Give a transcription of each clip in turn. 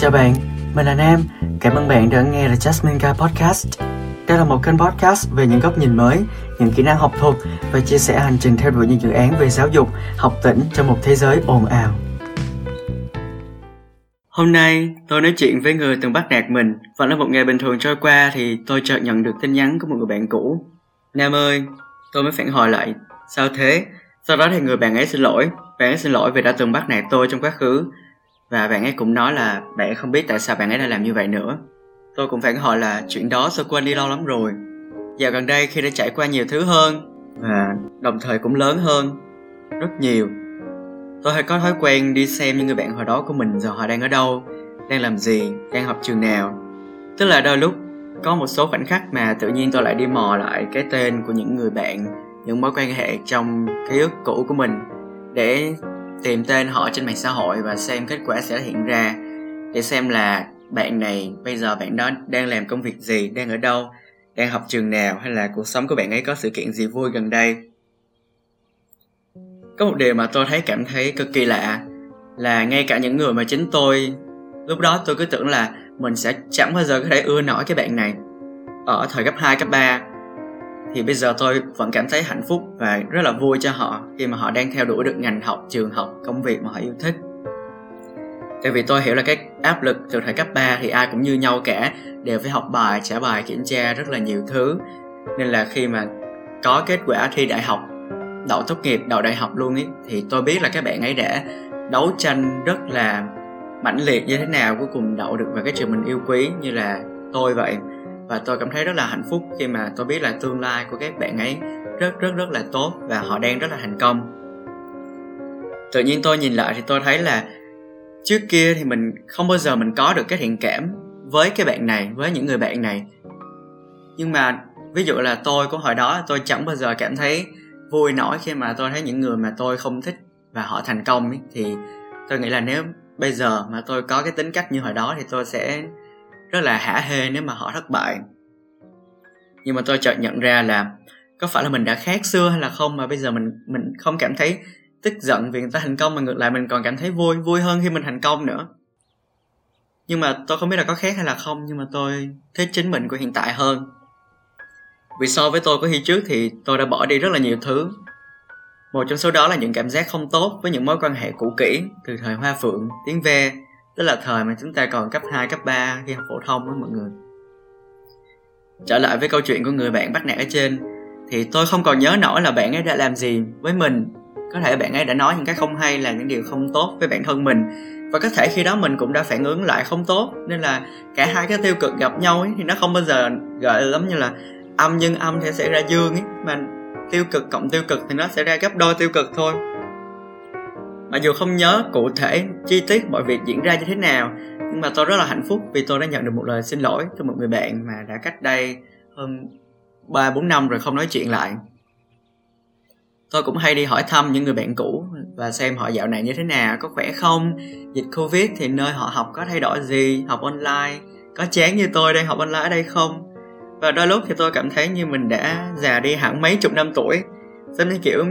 Chào bạn, mình là Nam. Cảm ơn bạn đã nghe The Jasmine Guy Podcast. Đây là một kênh podcast về những góc nhìn mới, những kỹ năng học thuật và chia sẻ hành trình theo đuổi những dự án về giáo dục, học tỉnh trong một thế giới ồn ào. Hôm nay, tôi nói chuyện với người từng bắt nạt mình. Vẫn là một ngày bình thường trôi qua thì tôi chợt nhận được tin nhắn của một người bạn cũ. Nam ơi, tôi mới phản hồi lại. Sao thế? Sau đó thì người bạn ấy xin lỗi. Bạn ấy xin lỗi vì đã từng bắt nạt tôi trong quá khứ và bạn ấy cũng nói là bạn ấy không biết tại sao bạn ấy lại làm như vậy nữa. Tôi cũng phản hồi là chuyện đó tôi quên đi lâu lắm rồi. Dạo gần đây khi đã trải qua nhiều thứ hơn và đồng thời cũng lớn hơn rất nhiều, tôi hay có thói quen đi xem những người bạn hồi đó của mình giờ họ đang ở đâu, đang làm gì, đang học trường nào. Tức là đôi lúc có một số khoảnh khắc mà tự nhiên tôi lại đi mò lại cái tên của những người bạn, những mối quan hệ trong ký ức cũ của mình để tìm tên họ trên mạng xã hội và xem kết quả sẽ hiện ra để xem là bạn này bây giờ bạn đó đang làm công việc gì đang ở đâu đang học trường nào hay là cuộc sống của bạn ấy có sự kiện gì vui gần đây. Có một điều mà tôi thấy cảm thấy cực kỳ lạ là ngay cả những người mà chính tôi lúc đó tôi cứ tưởng là mình sẽ chẳng bao giờ có thể ưa nổi cái bạn này. Ở thời cấp 2, cấp 3 thì bây giờ tôi vẫn cảm thấy hạnh phúc và rất là vui cho họ khi mà họ đang theo đuổi được ngành học, trường học, công việc mà họ yêu thích. Tại vì tôi hiểu là cái áp lực từ thời cấp 3 thì ai cũng như nhau cả, đều phải học bài, trả bài, kiểm tra rất là nhiều thứ. Nên là khi mà có kết quả thi đại học, đậu tốt nghiệp, đậu đại học luôn ý, thì tôi biết là các bạn ấy đã đấu tranh rất là mãnh liệt như thế nào cuối cùng đậu được vào cái trường mình yêu quý như là tôi vậy và tôi cảm thấy rất là hạnh phúc khi mà tôi biết là tương lai của các bạn ấy rất rất rất là tốt và họ đang rất là thành công. Tự nhiên tôi nhìn lại thì tôi thấy là trước kia thì mình không bao giờ mình có được cái thiện cảm với cái bạn này với những người bạn này. Nhưng mà ví dụ là tôi của hồi đó tôi chẳng bao giờ cảm thấy vui nổi khi mà tôi thấy những người mà tôi không thích và họ thành công ấy, thì tôi nghĩ là nếu bây giờ mà tôi có cái tính cách như hồi đó thì tôi sẽ rất là hả hê nếu mà họ thất bại. Nhưng mà tôi chợt nhận ra là có phải là mình đã khác xưa hay là không mà bây giờ mình mình không cảm thấy tức giận vì người ta thành công mà ngược lại mình còn cảm thấy vui vui hơn khi mình thành công nữa. Nhưng mà tôi không biết là có khác hay là không, nhưng mà tôi thích chính mình của hiện tại hơn. Vì so với tôi của khi trước thì tôi đã bỏ đi rất là nhiều thứ. Một trong số đó là những cảm giác không tốt với những mối quan hệ cũ kỹ, từ thời hoa phượng, tiếng ve tức là thời mà chúng ta còn cấp 2, cấp 3 khi học phổ thông với mọi người. Trở lại với câu chuyện của người bạn bắt nạt ở trên thì tôi không còn nhớ nổi là bạn ấy đã làm gì với mình. Có thể bạn ấy đã nói những cái không hay là những điều không tốt với bản thân mình. Và có thể khi đó mình cũng đã phản ứng lại không tốt nên là cả hai cái tiêu cực gặp nhau ấy thì nó không bao giờ gọi lắm giống như là âm nhân âm thì sẽ ra dương ấy. Mà tiêu cực cộng tiêu cực thì nó sẽ ra gấp đôi tiêu cực thôi mặc dù không nhớ cụ thể chi tiết mọi việc diễn ra như thế nào, nhưng mà tôi rất là hạnh phúc vì tôi đã nhận được một lời xin lỗi từ một người bạn mà đã cách đây hơn ba, bốn năm rồi không nói chuyện lại. Tôi cũng hay đi hỏi thăm những người bạn cũ và xem họ dạo này như thế nào, có khỏe không? Dịch covid thì nơi họ học có thay đổi gì? Học online, có chán như tôi đang học online ở đây không? Và đôi lúc thì tôi cảm thấy như mình đã già đi hẳn mấy chục năm tuổi, giống như kiểu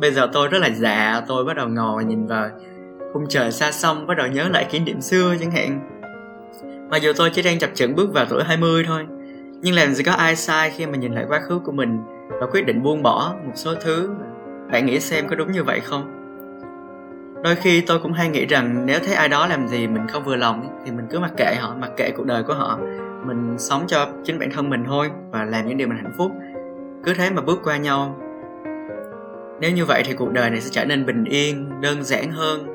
bây giờ tôi rất là già, tôi bắt đầu ngồi nhìn vào khung trời xa xăm, bắt đầu nhớ lại kỷ niệm xưa chẳng hạn. Mặc dù tôi chỉ đang chập chững bước vào tuổi 20 thôi, nhưng làm gì có ai sai khi mà nhìn lại quá khứ của mình và quyết định buông bỏ một số thứ. Bạn nghĩ xem có đúng như vậy không? Đôi khi tôi cũng hay nghĩ rằng nếu thấy ai đó làm gì mình không vừa lòng thì mình cứ mặc kệ họ, mặc kệ cuộc đời của họ. Mình sống cho chính bản thân mình thôi và làm những điều mình hạnh phúc. Cứ thế mà bước qua nhau nếu như vậy thì cuộc đời này sẽ trở nên bình yên, đơn giản hơn,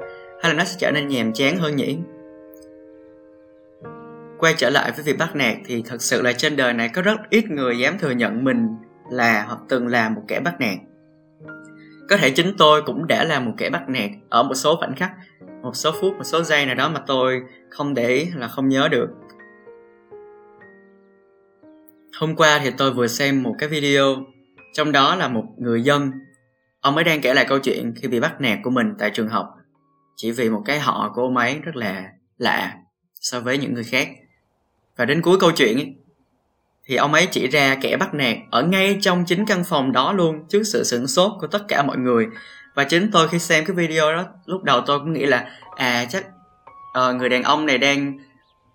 hay là nó sẽ trở nên nhàm chán hơn nhỉ? Quay trở lại với việc bắt nạt thì thật sự là trên đời này có rất ít người dám thừa nhận mình là hoặc từng là một kẻ bắt nạt. Có thể chính tôi cũng đã là một kẻ bắt nạt ở một số khoảnh khắc, một số phút, một số giây nào đó mà tôi không để ý là không nhớ được. Hôm qua thì tôi vừa xem một cái video, trong đó là một người dân Ông ấy đang kể lại câu chuyện khi bị bắt nạt của mình tại trường học chỉ vì một cái họ của ông ấy rất là lạ so với những người khác. Và đến cuối câu chuyện ấy, thì ông ấy chỉ ra kẻ bắt nạt ở ngay trong chính căn phòng đó luôn trước sự sửng sốt của tất cả mọi người. Và chính tôi khi xem cái video đó lúc đầu tôi cũng nghĩ là à chắc uh, người đàn ông này đang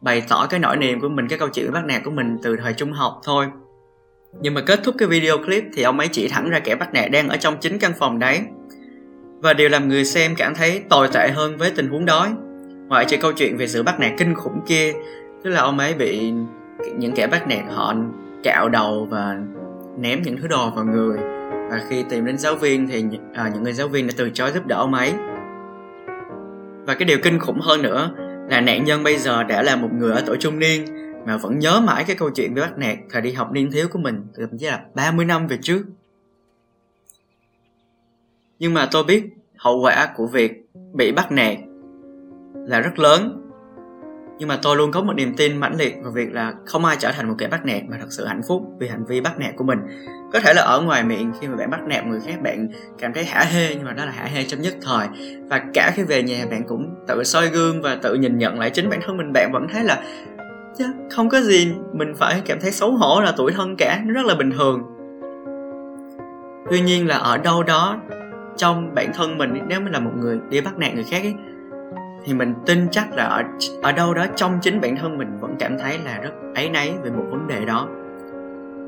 bày tỏ cái nỗi niềm của mình cái câu chuyện bắt nạt của mình từ thời trung học thôi nhưng mà kết thúc cái video clip thì ông ấy chỉ thẳng ra kẻ bắt nạt đang ở trong chính căn phòng đấy. Và điều làm người xem cảm thấy tồi tệ hơn với tình huống đó ngoại trừ câu chuyện về sự bắt nạt kinh khủng kia tức là ông ấy bị những kẻ bắt nạt họ cạo đầu và ném những thứ đồ vào người. Và khi tìm đến giáo viên thì à, những người giáo viên đã từ chối giúp đỡ ông ấy. Và cái điều kinh khủng hơn nữa là nạn nhân bây giờ đã là một người ở tuổi trung niên mà vẫn nhớ mãi cái câu chuyện bị bắt nạt thời đi học niên thiếu của mình từ thậm chí là 30 năm về trước. Nhưng mà tôi biết hậu quả của việc bị bắt nạt là rất lớn. Nhưng mà tôi luôn có một niềm tin mãnh liệt vào việc là không ai trở thành một kẻ bắt nạt mà thật sự hạnh phúc vì hành vi bắt nạt của mình. Có thể là ở ngoài miệng khi mà bạn bắt nạt người khác bạn cảm thấy hả hê, nhưng mà đó là hả hê trong nhất thời và cả khi về nhà bạn cũng tự soi gương và tự nhìn nhận lại chính bản thân mình, bạn vẫn thấy là chứ. Không có gì mình phải cảm thấy xấu hổ là tuổi thân cả nó rất là bình thường. Tuy nhiên là ở đâu đó trong bản thân mình nếu mình là một người đi bắt nạt người khác ấy, thì mình tin chắc là ở, ở đâu đó trong chính bản thân mình vẫn cảm thấy là rất ấy nấy về một vấn đề đó.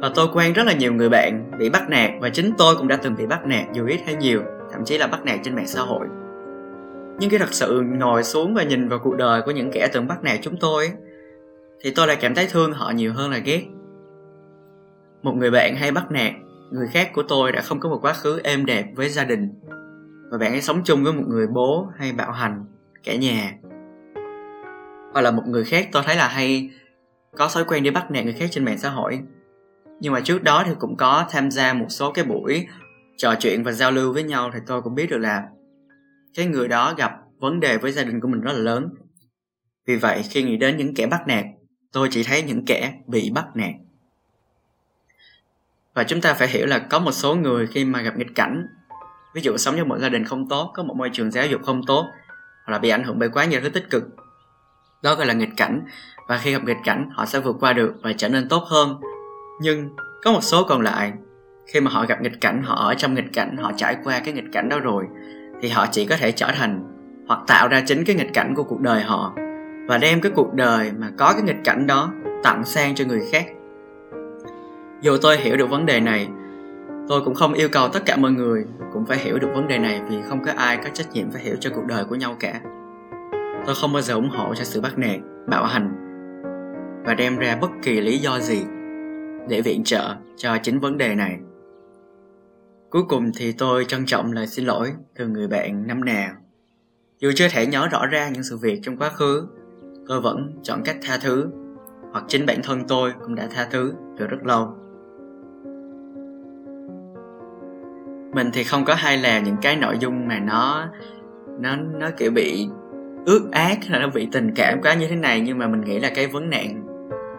Và tôi quen rất là nhiều người bạn bị bắt nạt và chính tôi cũng đã từng bị bắt nạt dù ít hay nhiều thậm chí là bắt nạt trên mạng xã hội. Nhưng khi thật sự ngồi xuống và nhìn vào cuộc đời của những kẻ từng bắt nạt chúng tôi thì tôi lại cảm thấy thương họ nhiều hơn là ghét. Một người bạn hay bắt nạt, người khác của tôi đã không có một quá khứ êm đẹp với gia đình. Và bạn ấy sống chung với một người bố hay bạo hành, cả nhà. Hoặc là một người khác tôi thấy là hay, có thói quen đi bắt nạt người khác trên mạng xã hội. Nhưng mà trước đó thì cũng có tham gia một số cái buổi trò chuyện và giao lưu với nhau thì tôi cũng biết được là cái người đó gặp vấn đề với gia đình của mình rất là lớn. Vì vậy, khi nghĩ đến những kẻ bắt nạt tôi chỉ thấy những kẻ bị bắt nạt. Và chúng ta phải hiểu là có một số người khi mà gặp nghịch cảnh, ví dụ sống trong một gia đình không tốt, có một môi trường giáo dục không tốt, hoặc là bị ảnh hưởng bởi quá nhiều thứ tích cực, đó gọi là nghịch cảnh. Và khi gặp nghịch cảnh, họ sẽ vượt qua được và trở nên tốt hơn. Nhưng có một số còn lại, khi mà họ gặp nghịch cảnh, họ ở trong nghịch cảnh, họ trải qua cái nghịch cảnh đó rồi, thì họ chỉ có thể trở thành hoặc tạo ra chính cái nghịch cảnh của cuộc đời họ và đem cái cuộc đời mà có cái nghịch cảnh đó tặng sang cho người khác. Dù tôi hiểu được vấn đề này, tôi cũng không yêu cầu tất cả mọi người cũng phải hiểu được vấn đề này vì không có ai có trách nhiệm phải hiểu cho cuộc đời của nhau cả. Tôi không bao giờ ủng hộ cho sự bắt nạt, bạo hành và đem ra bất kỳ lý do gì để viện trợ cho chính vấn đề này. Cuối cùng thì tôi trân trọng lời xin lỗi từ người bạn năm nào. Dù chưa thể nhớ rõ ra những sự việc trong quá khứ tôi vẫn chọn cách tha thứ, hoặc chính bản thân tôi cũng đã tha thứ từ rất lâu. Mình thì không có hay làm những cái nội dung mà nó nó nó kiểu bị ước ác hay là nó bị tình cảm quá như thế này, nhưng mà mình nghĩ là cái vấn nạn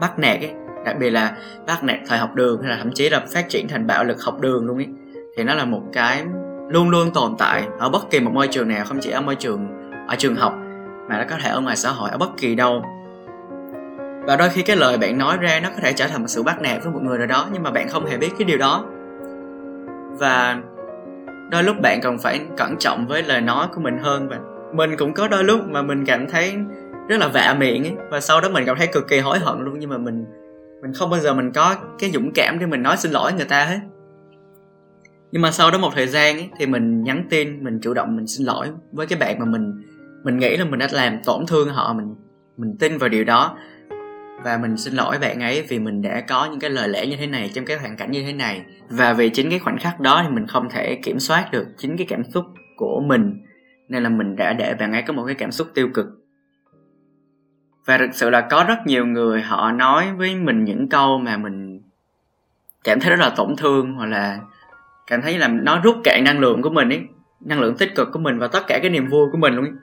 bắt nạt ấy, đặc biệt là bắt nạt thời học đường hay là thậm chí là phát triển thành bạo lực học đường luôn ấy, thì nó là một cái luôn luôn tồn tại ở bất kỳ một môi trường nào, không chỉ ở môi trường, ở trường học mà nó có thể ở ngoài xã hội ở bất kỳ đâu. Và đôi khi cái lời bạn nói ra nó có thể trở thành một sự bắt nạt với một người nào đó nhưng mà bạn không hề biết cái điều đó. Và đôi lúc bạn cần phải cẩn trọng với lời nói của mình hơn và mình cũng có đôi lúc mà mình cảm thấy rất là vạ miệng ấy và sau đó mình cảm thấy cực kỳ hối hận luôn nhưng mà mình mình không bao giờ mình có cái dũng cảm để mình nói xin lỗi người ta hết. Nhưng mà sau đó một thời gian ấy, thì mình nhắn tin mình chủ động mình xin lỗi với cái bạn mà mình mình nghĩ là mình đã làm tổn thương họ, mình mình tin vào điều đó. Và mình xin lỗi bạn ấy vì mình đã có những cái lời lẽ như thế này, trong cái hoàn cảnh như thế này. Và vì chính cái khoảnh khắc đó thì mình không thể kiểm soát được chính cái cảm xúc của mình. Nên là mình đã để bạn ấy có một cái cảm xúc tiêu cực. Và thực sự là có rất nhiều người họ nói với mình những câu mà mình cảm thấy rất là tổn thương, hoặc là cảm thấy là nó rút cạn năng lượng của mình ấy, năng lượng tích cực của mình và tất cả cái niềm vui của mình luôn ấy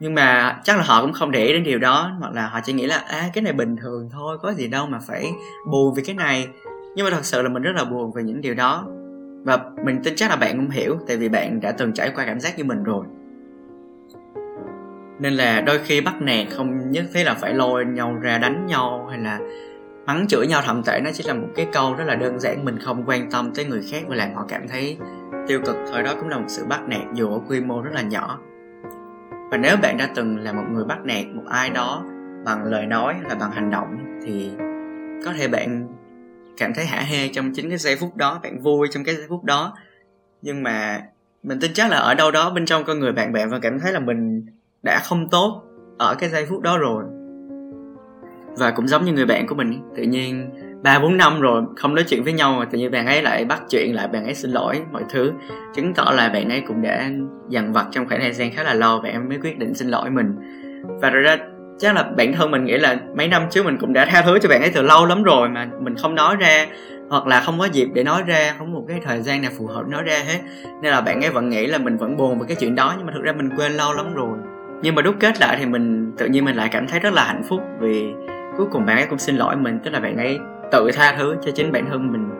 nhưng mà chắc là họ cũng không để ý đến điều đó, hoặc là họ chỉ nghĩ là à cái này bình thường thôi, có gì đâu mà phải buồn vì cái này. Nhưng mà thật sự là mình rất là buồn về những điều đó. Và mình tin chắc là bạn cũng hiểu, tại vì bạn đã từng trải qua cảm giác như mình rồi. Nên là đôi khi bắt nạt không nhất thiết là phải lôi nhau ra đánh nhau, hay là mắng chửi nhau thậm tệ, nó chỉ là một cái câu rất là đơn giản, mình không quan tâm tới người khác và làm họ cảm thấy tiêu cực thôi. Đó cũng là một sự bắt nạt dù ở quy mô rất là nhỏ và nếu bạn đã từng là một người bắt nạt một ai đó bằng lời nói là bằng hành động thì có thể bạn cảm thấy hả hê trong chính cái giây phút đó, bạn vui trong cái giây phút đó. Nhưng mà mình tin chắc là ở đâu đó bên trong con người bạn bạn và cảm thấy là mình đã không tốt ở cái giây phút đó rồi. Và cũng giống như người bạn của mình, tự nhiên ba, bốn năm rồi, không nói chuyện với nhau mà tự nhiên bạn ấy lại bắt chuyện, lại bạn ấy xin lỗi, mọi thứ. Chứng tỏ là bạn ấy cũng đã dằn vặt trong khoảng thời gian khá là lâu, bạn ấy mới quyết định xin lỗi mình. Và rồi ra, chắc là bản thân mình nghĩ là mấy năm trước mình cũng đã tha thứ cho bạn ấy từ lâu lắm rồi mà mình không nói ra, hoặc là không có dịp để nói ra, không một cái thời gian nào phù hợp nói ra hết. Nên là bạn ấy vẫn nghĩ là mình vẫn buồn về cái chuyện đó, nhưng mà thực ra mình quên lâu lắm rồi. Nhưng mà đúc kết lại thì mình, tự nhiên mình lại cảm thấy rất là hạnh phúc vì cuối cùng bạn ấy cũng xin lỗi mình, tức là bạn ấy tự tha thứ cho chính bản thân mình.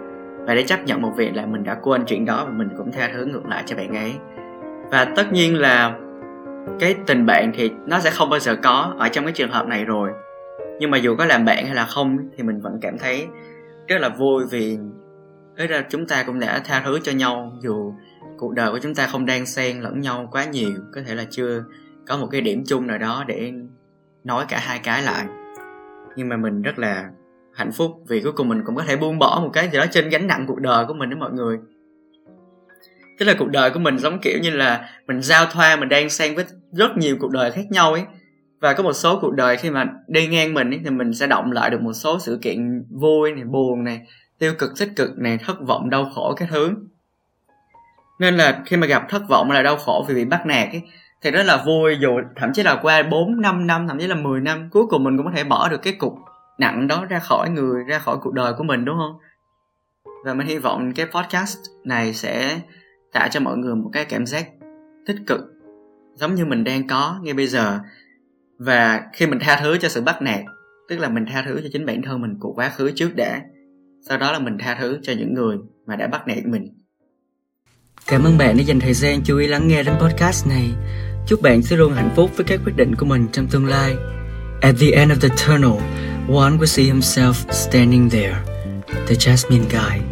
Và để chấp nhận một việc là mình đã quên chuyện đó và mình cũng tha thứ ngược lại cho bạn ấy. Và tất nhiên là cái tình bạn thì nó sẽ không bao giờ có ở trong cái trường hợp này rồi. Nhưng mà dù có làm bạn hay là không thì mình vẫn cảm thấy rất là vui vì thế ra chúng ta cũng đã tha thứ cho nhau. Dù cuộc đời của chúng ta không đang xen lẫn nhau quá nhiều, có thể là chưa có một cái điểm chung nào đó để nói cả hai cái lại. Nhưng mà mình rất là hạnh phúc vì cuối cùng mình cũng có thể buông bỏ một cái gì đó trên gánh nặng cuộc đời của mình đó mọi người. Tức là cuộc đời của mình giống kiểu như là mình giao thoa mình đang xen với rất nhiều cuộc đời khác nhau ấy. Và có một số cuộc đời khi mà đi ngang mình ấy, thì mình sẽ động lại được một số sự kiện vui này buồn này tiêu cực tích cực này thất vọng đau khổ các thứ. Nên là khi mà gặp thất vọng hay là đau khổ vì bị bắt nạt ấy thì rất là vui dù thậm chí là qua 4 5 năm thậm chí là 10 năm cuối cùng mình cũng có thể bỏ được cái cục nặng đó ra khỏi người, ra khỏi cuộc đời của mình, đúng không? Và mình hy vọng cái podcast này sẽ tạo cho mọi người một cái cảm giác tích cực, giống như mình đang có ngay bây giờ. Và khi mình tha thứ cho sự bắt nạt, tức là mình tha thứ cho chính bản thân mình của quá khứ trước đã, sau đó là mình tha thứ cho những người mà đã bắt nạt mình. Cảm ơn bạn đã dành thời gian chú ý lắng nghe đến podcast này. Chúc bạn sẽ luôn hạnh phúc với các quyết định của mình trong tương lai. At the end of the tunnel one will see himself standing there the jasmine guy